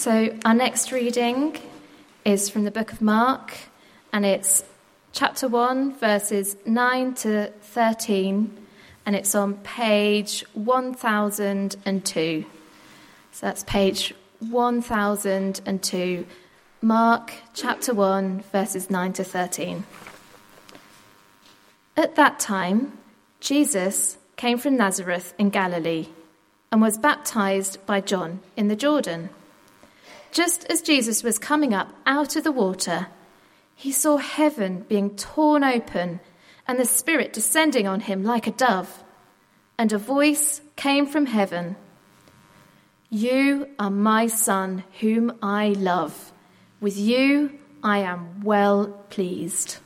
So, our next reading is from the book of Mark, and it's chapter 1, verses 9 to 13, and it's on page 1002. So, that's page 1002, Mark chapter 1, verses 9 to 13. At that time, Jesus came from Nazareth in Galilee and was baptized by John in the Jordan. Just as Jesus was coming up out of the water, he saw heaven being torn open and the Spirit descending on him like a dove. And a voice came from heaven You are my Son, whom I love. With you I am well pleased.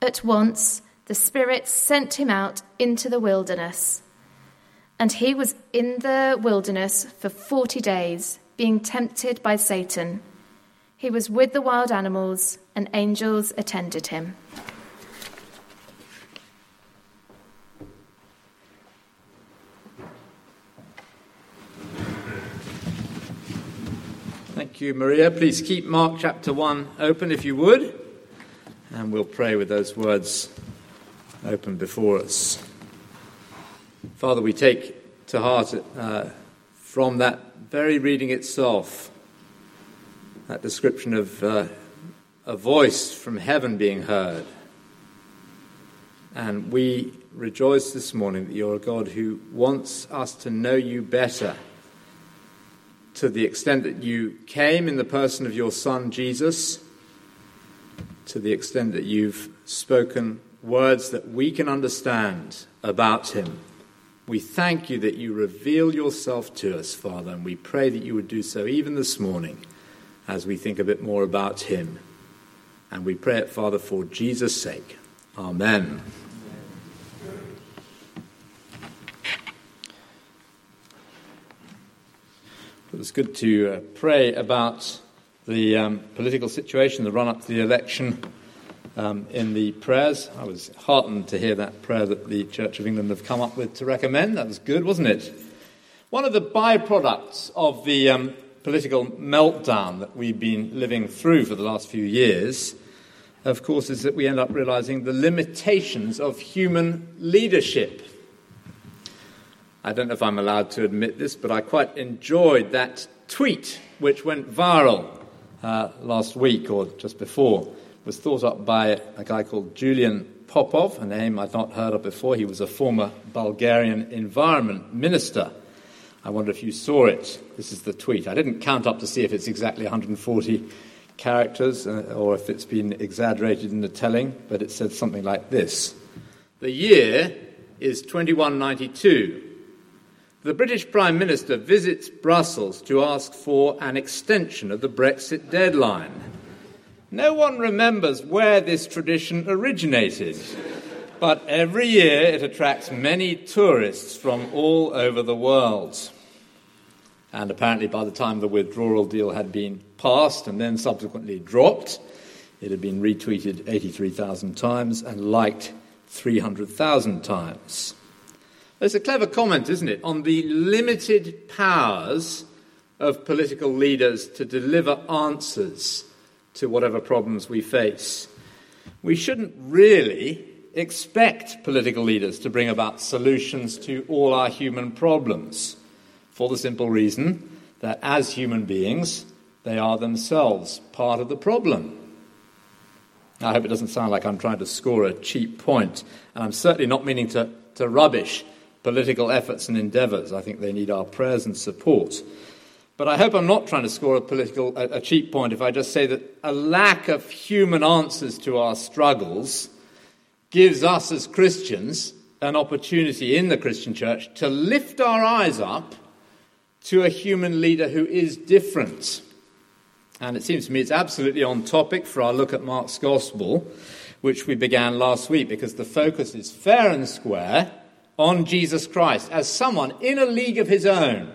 At once the Spirit sent him out into the wilderness. And he was in the wilderness for forty days being tempted by Satan. He was with the wild animals, and angels attended him. Thank you, Maria. Please keep Mark chapter 1 open if you would, and we'll pray with those words open before us. Father, we take to heart uh, from that very reading itself, that description of uh, a voice from heaven being heard. And we rejoice this morning that you're a God who wants us to know you better to the extent that you came in the person of your Son Jesus, to the extent that you've spoken words that we can understand about him. We thank you that you reveal yourself to us, Father, and we pray that you would do so even this morning as we think a bit more about him. And we pray it, Father, for Jesus' sake. Amen. It was good to uh, pray about the um, political situation, the run up to the election um, in the prayers. I was heartened to hear that prayer that the Church of England have come up with to recommend. That was good, wasn't it? One of the byproducts of the um, political meltdown that we've been living through for the last few years, of course, is that we end up realizing the limitations of human leadership. I don't know if I'm allowed to admit this, but I quite enjoyed that tweet which went viral uh, last week or just before was thought up by a guy called Julian Popov, a name I'd not heard of before. He was a former Bulgarian environment minister. I wonder if you saw it. This is the tweet. I didn't count up to see if it's exactly 140 characters uh, or if it's been exaggerated in the telling, but it said something like this The year is 2192. The British Prime Minister visits Brussels to ask for an extension of the Brexit deadline. No one remembers where this tradition originated, but every year it attracts many tourists from all over the world. And apparently, by the time the withdrawal deal had been passed and then subsequently dropped, it had been retweeted 83,000 times and liked 300,000 times. It's a clever comment, isn't it, on the limited powers of political leaders to deliver answers to whatever problems we face. We shouldn't really expect political leaders to bring about solutions to all our human problems for the simple reason that as human beings, they are themselves part of the problem. I hope it doesn't sound like I'm trying to score a cheap point, and I'm certainly not meaning to, to rubbish political efforts and endeavours. I think they need our prayers and support. But I hope I'm not trying to score a political a, a cheap point if I just say that a lack of human answers to our struggles gives us as Christians an opportunity in the Christian church to lift our eyes up to a human leader who is different. And it seems to me it's absolutely on topic for our look at Mark's Gospel, which we began last week, because the focus is fair and square on Jesus Christ as someone in a league of his own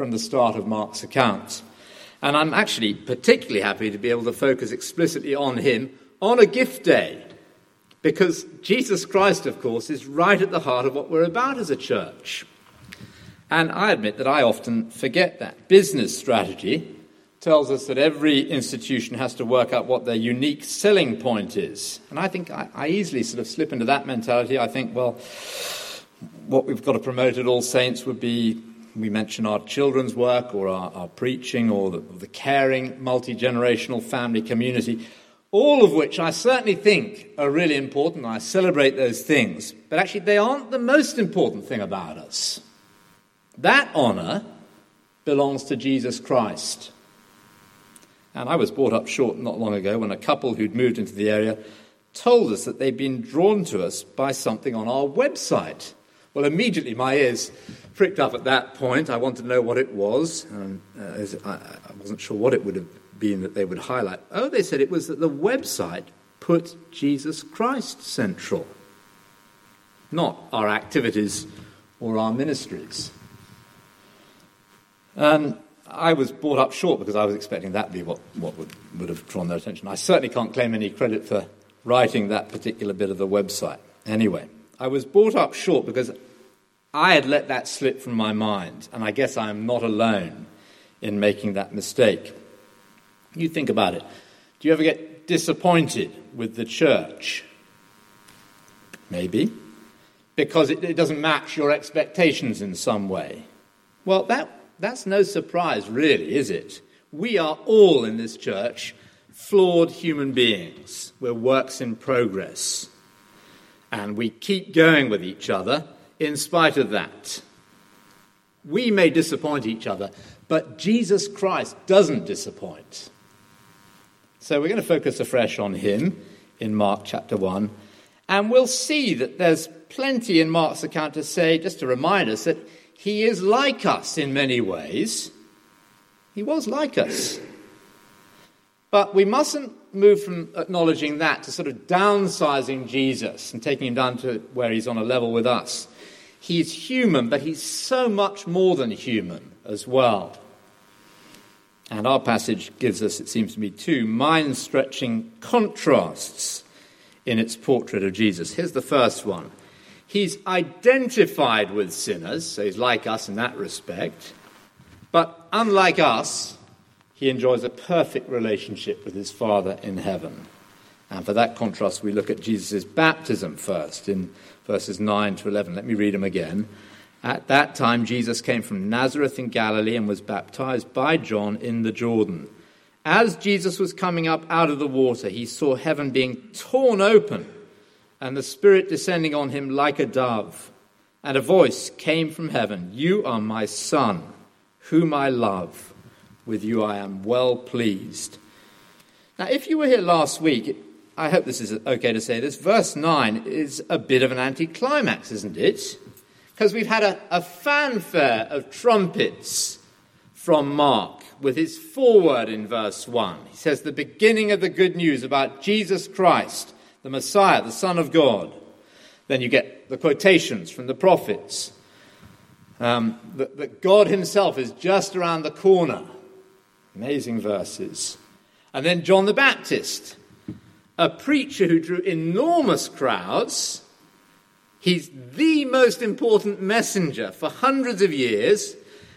from the start of Mark's account. And I'm actually particularly happy to be able to focus explicitly on him on a gift day. Because Jesus Christ, of course, is right at the heart of what we're about as a church. And I admit that I often forget that. Business strategy tells us that every institution has to work out what their unique selling point is. And I think I, I, easily sort of slip into that mentality. I think, well, what we've got to promote at All Saints would be we mention our children's work or our, our preaching or the, the caring, multi generational family community, all of which I certainly think are really important. I celebrate those things, but actually, they aren't the most important thing about us. That honour belongs to Jesus Christ. And I was brought up short not long ago when a couple who'd moved into the area told us that they'd been drawn to us by something on our website. Well, immediately my ears pricked up at that point. I wanted to know what it was. And, uh, I, wasn't sure what it would have been that they would highlight. Oh, they said it was that the website put Jesus Christ central, not our activities or our ministries. And I was brought up short because I was expecting that to be what, what would, would have drawn their attention. I certainly can't claim any credit for writing that particular bit of the website. Anyway, I was brought up short because I had let that slip from my mind, and I guess I am not alone in making that mistake. You think about it. Do you ever get disappointed with the church? Maybe. Because it, it doesn't match your expectations in some way. Well, that that's no surprise, really, is it? We are all in this church flawed human beings. We're works in progress. And we keep going with each other in spite of that. We may disappoint each other, but Jesus Christ doesn't disappoint. So we're going to focus afresh on him in Mark chapter 1. And we'll see that there's plenty in Mark's account to say, just to remind us that he is like us in many ways. He was like us. But we mustn't move from acknowledging that to sort of downsizing Jesus and taking him down to where he's on a level with us. He's human, but he's so much more than human as well. And our passage gives us, it seems to me, two mind stretching contrasts in its portrait of Jesus. Here's the first one He's identified with sinners, so he's like us in that respect. But unlike us, he enjoys a perfect relationship with his Father in heaven. And for that contrast, we look at Jesus' baptism first in verses 9 to 11. Let me read them again. At that time, Jesus came from Nazareth in Galilee and was baptized by John in the Jordan. As Jesus was coming up out of the water, he saw heaven being torn open and the Spirit descending on him like a dove. And a voice came from heaven You are my Son, whom I love. With you I am well pleased. Now, if you were here last week, I hope this is okay to say this. Verse 9 is a bit of an anticlimax, isn't it? Because we've had a, a fanfare of trumpets from Mark with his foreword in verse 1. He says, The beginning of the good news about Jesus Christ the Messiah, the Son of God. Then you get the quotations from the prophets um, that, that God Himself is just around the corner. Amazing verses. And then John the Baptist, a preacher who drew enormous crowds. He's the most important messenger for hundreds of years,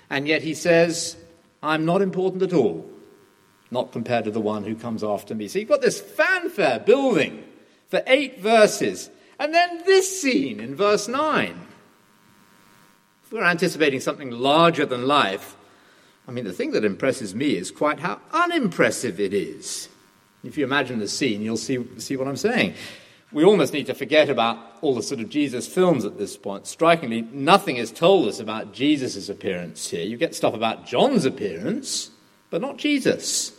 and yet he says, I'm not important at all, not compared to the one who comes after me. So you've got this fanfare building for eight verses. And then this scene in verse 9. If we're anticipating something larger than life, I mean, the thing that impresses me is quite how unimpressive it is. If you imagine the scene, you'll see, see what I'm saying. We almost need to forget about all the sort of Jesus films at this point. Strikingly, nothing is told us about Jesus' appearance here. You get stuff about John's appearance, but not Jesus.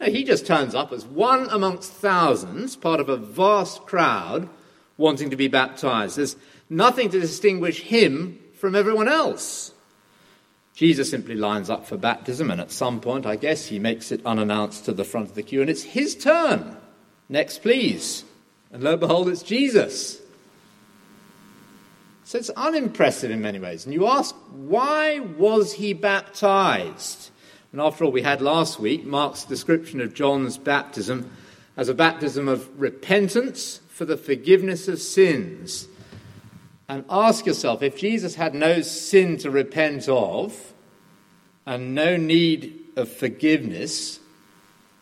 No, he just turns up as one amongst thousands, part of a vast crowd wanting to be baptized. There's nothing to distinguish him from everyone else. Jesus simply lines up for baptism, and at some point, I guess, he makes it unannounced to the front of the queue, and it's his turn. Next, please. And lo and behold, it's Jesus. So it's unimpressive in many ways. And you ask, why was he baptized? And after all, we had last week Mark's description of John's baptism as a baptism of repentance for the forgiveness of sins. And ask yourself if Jesus had no sin to repent of and no need of forgiveness,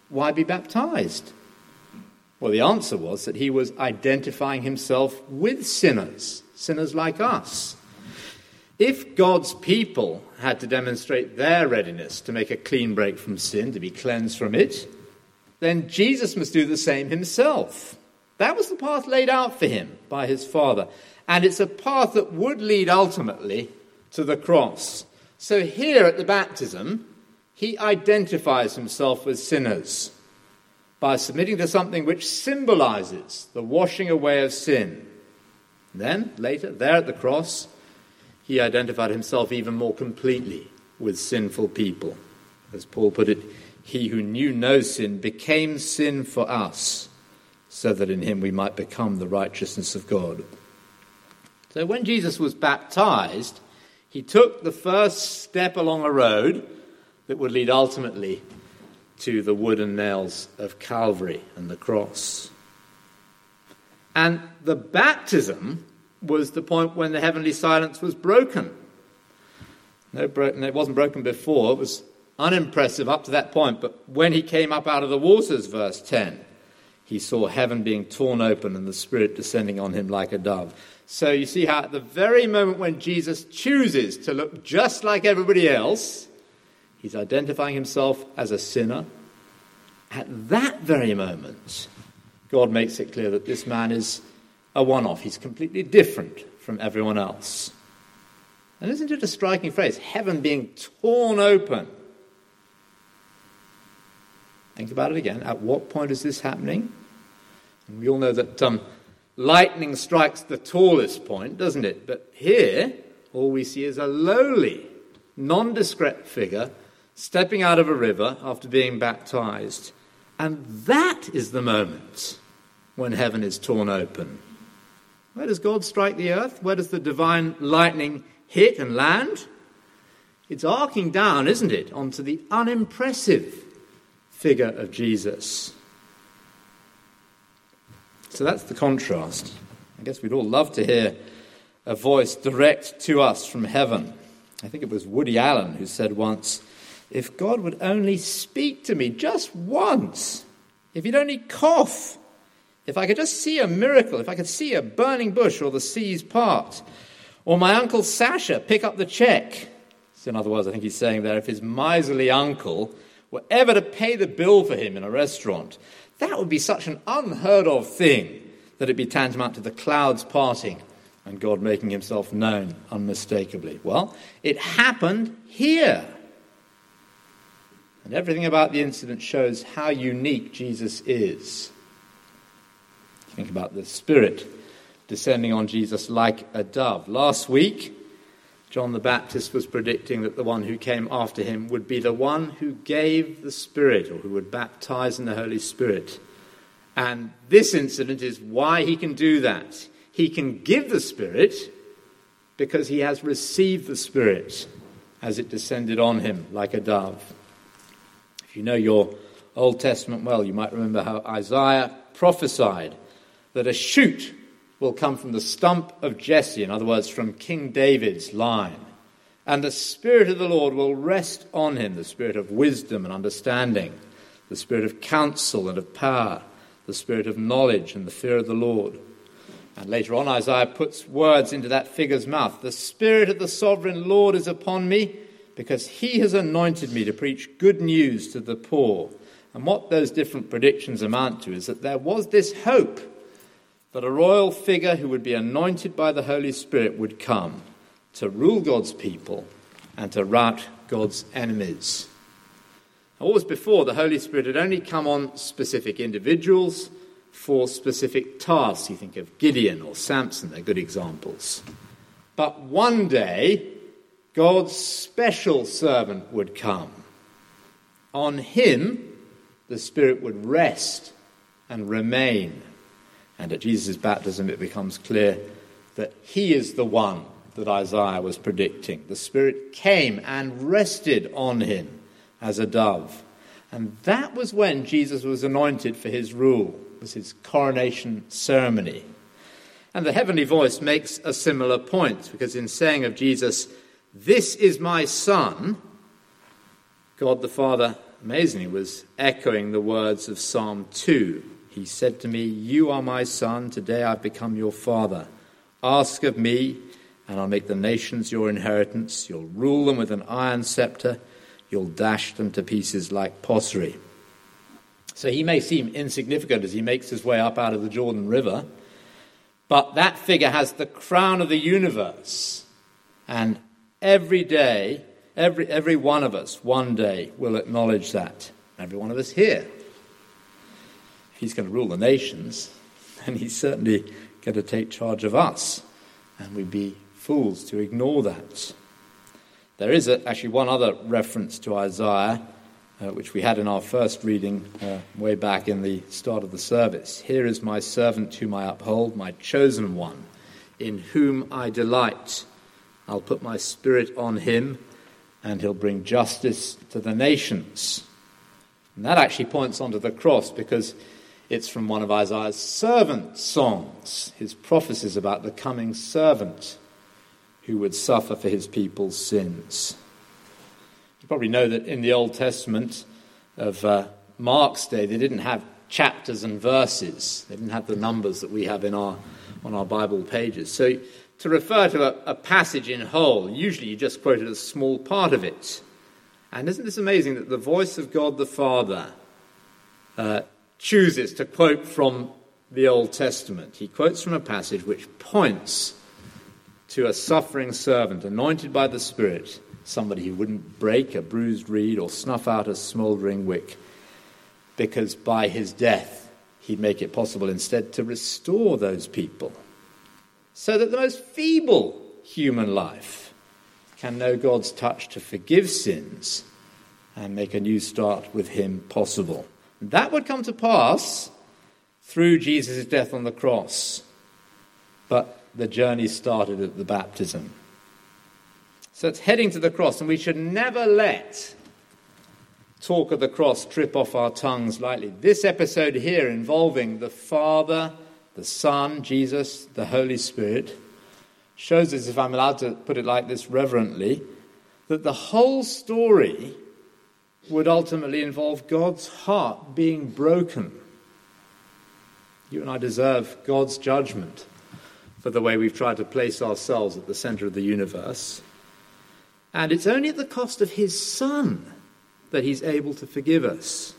why be baptized? Well, the answer was that he was identifying himself with sinners, sinners like us. If God's people had to demonstrate their readiness to make a clean break from sin, to be cleansed from it, then Jesus must do the same himself. That was the path laid out for him by his Father. And it's a path that would lead ultimately to the cross. So here at the baptism, he identifies himself with sinners by submitting to something which symbolizes the washing away of sin. Then, later, there at the cross, he identified himself even more completely with sinful people. As Paul put it, he who knew no sin became sin for us, so that in him we might become the righteousness of God. So when Jesus was baptized, he took the first step along a road that would lead ultimately to the wooden nails of Calvary and the cross. And the baptism was the point when the heavenly silence was broken. No, it wasn't broken before, it was unimpressive up to that point, but when he came up out of the waters, verse 10, he saw heaven being torn open and the Spirit descending on him like a dove. So you see how at the very moment when Jesus chooses to look just like everybody else, He's identifying himself as a sinner. At that very moment, God makes it clear that this man is a one off. He's completely different from everyone else. And isn't it a striking phrase? Heaven being torn open. Think about it again. At what point is this happening? And we all know that um, lightning strikes the tallest point, doesn't it? But here, all we see is a lowly, nondescript figure stepping out of a river after being baptized. And that is the moment when heaven is torn open. Where does God strike the earth? Where does the divine lightning hit and land? It's arcing down, isn't it, onto the unimpressive figure of Jesus. So that's the contrast. I guess we'd all love to hear a voice direct to us from heaven. I think it was Woody Allen who said once, if God would only speak to me just once, if he'd only cough, if I could just see a miracle, if I could see a burning bush or the seas part, or my uncle Sasha pick up the check. So, in other words, I think he's saying there, if his miserly uncle were ever to pay the bill for him in a restaurant, that would be such an unheard of thing that it'd be tantamount to the clouds parting and God making himself known unmistakably. Well, it happened here. And everything about the incident shows how unique Jesus is. Think about the Spirit descending on Jesus like a dove. Last week, John the Baptist was predicting that the one who came after him would be the one who gave the Spirit, or who would baptize in the Holy Spirit. And this incident is why he can do that. He can give the Spirit because he has received the Spirit as it descended on him like a dove. If you know your Old Testament well, you might remember how Isaiah prophesied that a shoot will come from the stump of Jesse, in other words, from King David's line. And the Spirit of the Lord will rest on him the Spirit of wisdom and understanding, the Spirit of counsel and of power, the Spirit of knowledge and the fear of the Lord. And later on, Isaiah puts words into that figure's mouth The Spirit of the sovereign Lord is upon me because he has anointed me to preach good news to the poor. And what those different predictions amount to is that there was this hope that a royal figure who would be anointed by the Holy Spirit would come to rule God's people and to rout God's enemies. Always before, the Holy Spirit had only come on specific individuals for specific tasks. You think of Gideon or Samson, they're good examples. But one day, God's special servant would come. On him, the Spirit would rest and remain. And at Jesus' baptism, it becomes clear that he is the one that Isaiah was predicting. The Spirit came and rested on him as a dove. And that was when Jesus was anointed for his rule, it was his coronation ceremony. And the heavenly voice makes a similar point because in saying of Jesus, This is my Son, God the Father amazingly was echoing the words of Psalm 2. He said to me, You are my Son, today I've become your Father. Ask of me, and I'll make the nations your inheritance. You'll rule them with an iron scepter, you'll dash them to pieces like pottery. So he may seem insignificant as he makes his way up out of the Jordan River, but that figure has the crown of the universe. And every day, every, every one of us, one day, will acknowledge that. Every one of us here. He's going to rule the nations, then he's certainly going to take charge of us. And we'd be fools to ignore that. There is a, actually one other reference to Isaiah, uh, which we had in our first reading uh, way back in the start of the service. Here is my servant whom I uphold, my chosen one, in whom I delight. I'll put my spirit on him, and he'll bring justice to the nations. And that actually points onto the cross because it's from one of Isaiah's servant songs, his prophecies about the coming servant who would suffer for his people's sins. You probably know that in the Old Testament of uh, Mark's day, they didn't have chapters and verses. They didn't have the numbers that we have in our, on our Bible pages. So to refer to a, a passage in whole, usually you just quoted a small part of it. And isn't this amazing that the voice of God the Father uh, chooses to quote from the Old Testament? He quotes from a passage which points to a suffering servant anointed by the Spirit, somebody who wouldn't break a bruised reed or snuff out a smouldering wick, because by his death he'd make it possible instead to restore those people, so that the most feeble human life can know God's touch to forgive sins and make a new start with him possible. That would come to pass through Jesus' death on the cross. But the journey started at the baptism. So it's heading to the cross, and we should never let talk of the cross trip off our tongues lightly. This episode here involving the Father, the Son, Jesus, the Holy Spirit, shows us, if I'm allowed to put it like this reverently, that the whole story would ultimately involve God's heart being broken. You and I deserve God's judgment for the way we've tried to place ourselves at the center of the universe. And it's only at the cost of his Son that he's able to forgive us.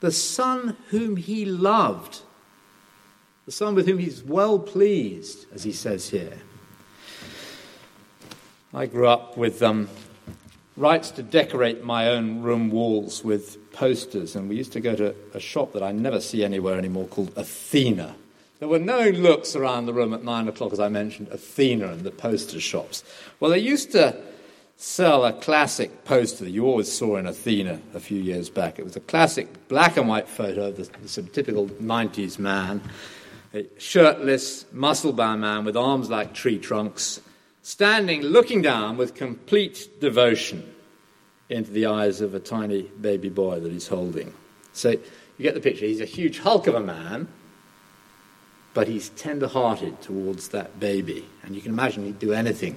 The Son whom he loved, the Son with whom he's well pleased, as he says here. I grew up with um, rights to decorate my own room walls with posters, and we used to go to a shop that I never see anywhere anymore called Athena. There were no looks around the room at nine o'clock, as I mentioned, Athena and the poster shops. Well, they used to sell a classic poster you always saw in Athena a few years back. It was a classic black and white photo of the typical 90s man, a shirtless, muscle bound man with arms like tree trunks, standing looking down with complete devotion into the eyes of a tiny baby boy that he's holding. So you get the picture. He's a huge hulk of a man but he's tender hearted towards that baby. And you can imagine he'd do anything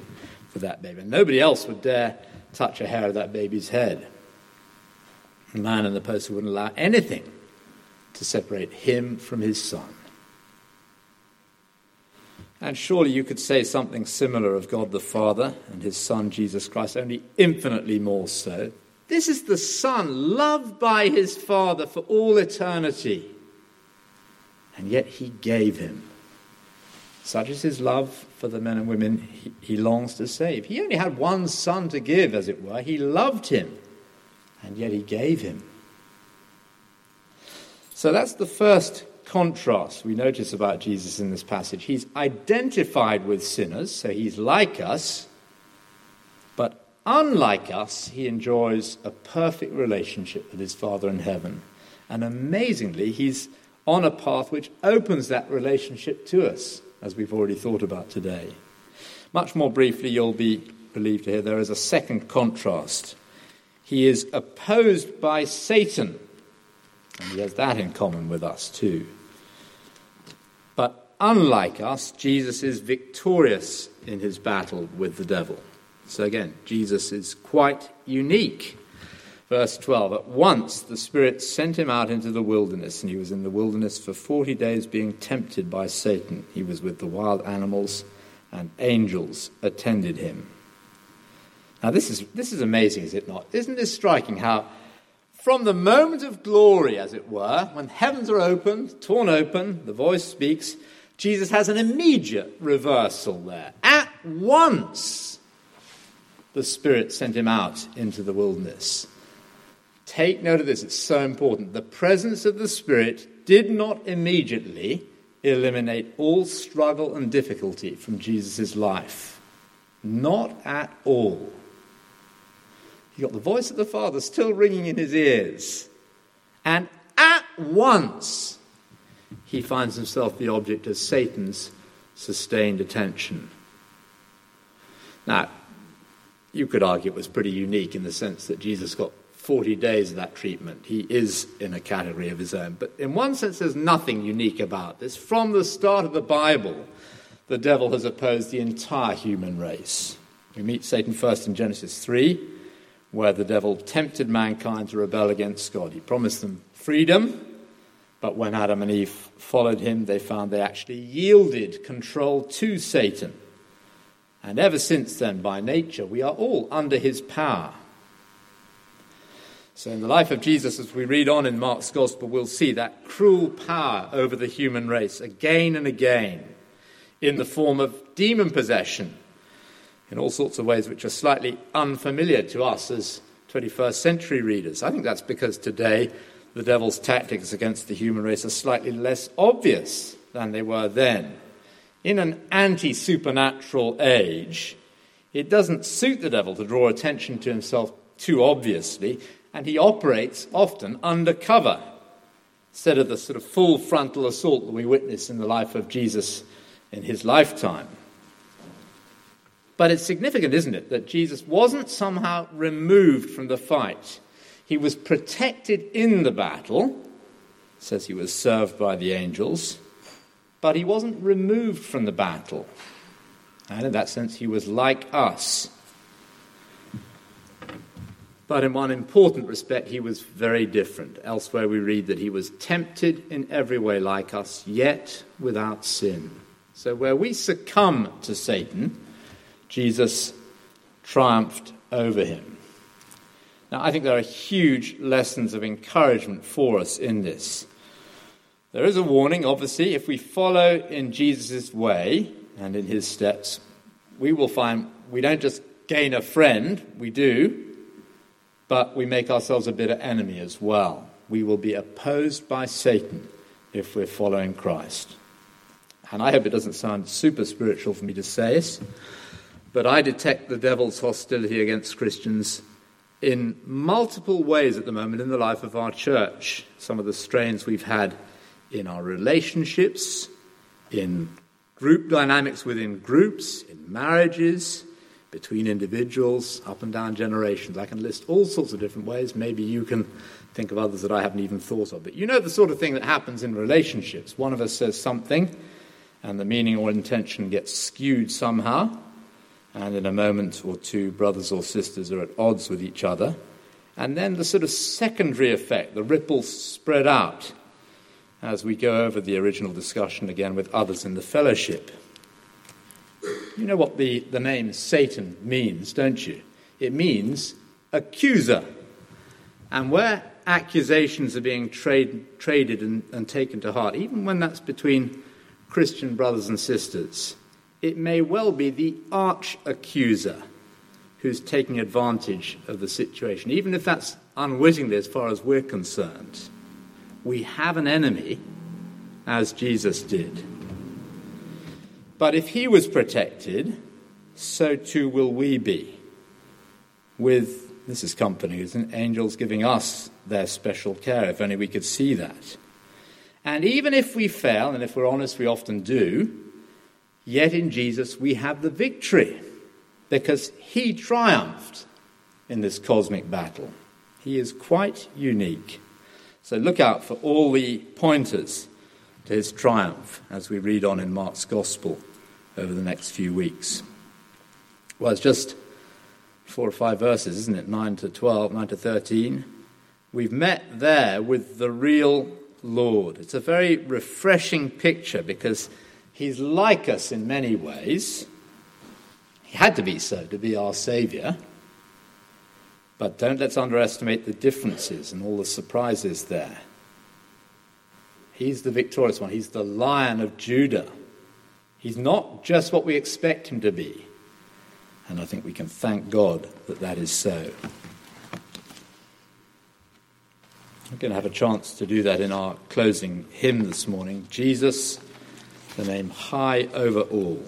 for that baby. And nobody else would dare touch a hair of that baby's head. The man in the poster wouldn't allow anything to separate him from his son. And surely you could say something similar of God the Father and his Son Jesus Christ, only infinitely more so. This is the Son, loved by his Father for all eternity and yet he gave him. Such is his love for the men and women he, he, longs to save. He only had one son to give, as it were. He loved him, and yet he gave him. So that's the first contrast we notice about Jesus in this passage. He's identified with sinners, so he's like us, but unlike us, he enjoys a perfect relationship with his Father in heaven. And amazingly, he's on a path which opens that relationship to us, as we've already thought about today. Much more briefly, you'll be relieved to hear there is a second contrast. He is opposed by Satan, and he has that in common with us too. But unlike us, Jesus is victorious in his battle with the devil. So again, Jesus is quite unique. Verse 12 At once the Spirit sent him out into the wilderness, and he was in the wilderness for 40 days being tempted by Satan. He was with the wild animals, and angels attended him. Now, this is, this is amazing, is it not? Isn't this striking how, from the moment of glory, as it were, when heavens are opened, torn open, the voice speaks, Jesus has an immediate reversal there. At once, the Spirit sent him out into the wilderness. Take note of this, it's so important. The presence of the Spirit did not immediately eliminate all struggle and difficulty from Jesus' life. Not at all. He got the voice of the Father still ringing in his ears. And at once, he finds himself the object of Satan's sustained attention. Now, you could argue it was pretty unique in the sense that Jesus got 40 days of that treatment. He is in a category of his own. But in one sense, there's nothing unique about this. From the start of the Bible, the devil has opposed the entire human race. We meet Satan first in Genesis 3, where the devil tempted mankind to rebel against God. He promised them freedom, but when Adam and Eve followed him, they found they actually yielded control to Satan. And ever since then, by nature, we are all under his power. So, in the life of Jesus, as we read on in Mark's Gospel, we'll see that cruel power over the human race again and again in the form of demon possession in all sorts of ways which are slightly unfamiliar to us as 21st century readers. I think that's because today the devil's tactics against the human race are slightly less obvious than they were then. In an anti supernatural age, it doesn't suit the devil to draw attention to himself too obviously and he operates often undercover instead of the sort of full frontal assault that we witness in the life of Jesus in his lifetime. But it's significant, isn't it, that Jesus wasn't somehow removed from the fight. He was protected in the battle, says he was served by the angels, but he wasn't removed from the battle. And in that sense, he was like us. But in one important respect, he was very different. Elsewhere, we read that he was tempted in every way like us, yet without sin. So, where we succumb to Satan, Jesus triumphed over him. Now, I think there are huge lessons of encouragement for us in this. There is a warning, obviously, if we follow in Jesus' way and in his steps, we will find we don't just gain a friend, we do, but we make ourselves a bitter enemy as well. We will be opposed by Satan if we're following Christ. And I hope it doesn't sound super spiritual for me to say this, but I detect the devil's hostility against Christians in multiple ways at the moment in the life of our church. Some of the strains we've had in our relationships, in group dynamics within groups, in marriages, between individuals, up and down generations. I can list all sorts of different ways. Maybe you can think of others that I haven't even thought of. But you know the sort of thing that happens in relationships. One of us says something, and the meaning or intention gets skewed somehow. And in a moment or two, brothers or sisters are at odds with each other. And then the sort of secondary effect, the ripples spread out as we go over the original discussion again with others in the fellowship. You know what the, the name Satan means, don't you? It means accuser. And where accusations are being trade, traded and, and taken to heart, even when that's between Christian brothers and sisters, it may well be the arch accuser who's taking advantage of the situation, even if that's unwittingly as far as we're concerned. We have an enemy, as Jesus did. But if he was protected, so too will we be. With, this is company, isn't it? Angels giving us their special care, if only we could see that. And even if we fail, and if we're honest, we often do, yet in Jesus we have the victory because he triumphed in this cosmic battle. He is quite unique. So look out for all the pointers to his triumph as we read on in Mark's Gospel over the next few weeks. Well, it's just four or five verses, isn't it? 9 to 12, 9 to 13. We've met there with the real Lord. It's a very refreshing picture because he's like us in many ways. He had to be so to be our Saviour. But don't let's underestimate the differences and all the surprises there. He's the victorious one, he's the lion of Judah. He's not just what we expect him to be. And I think we can thank God that that is so. We're going to have a chance to do that in our closing hymn this morning Jesus, the name high over all.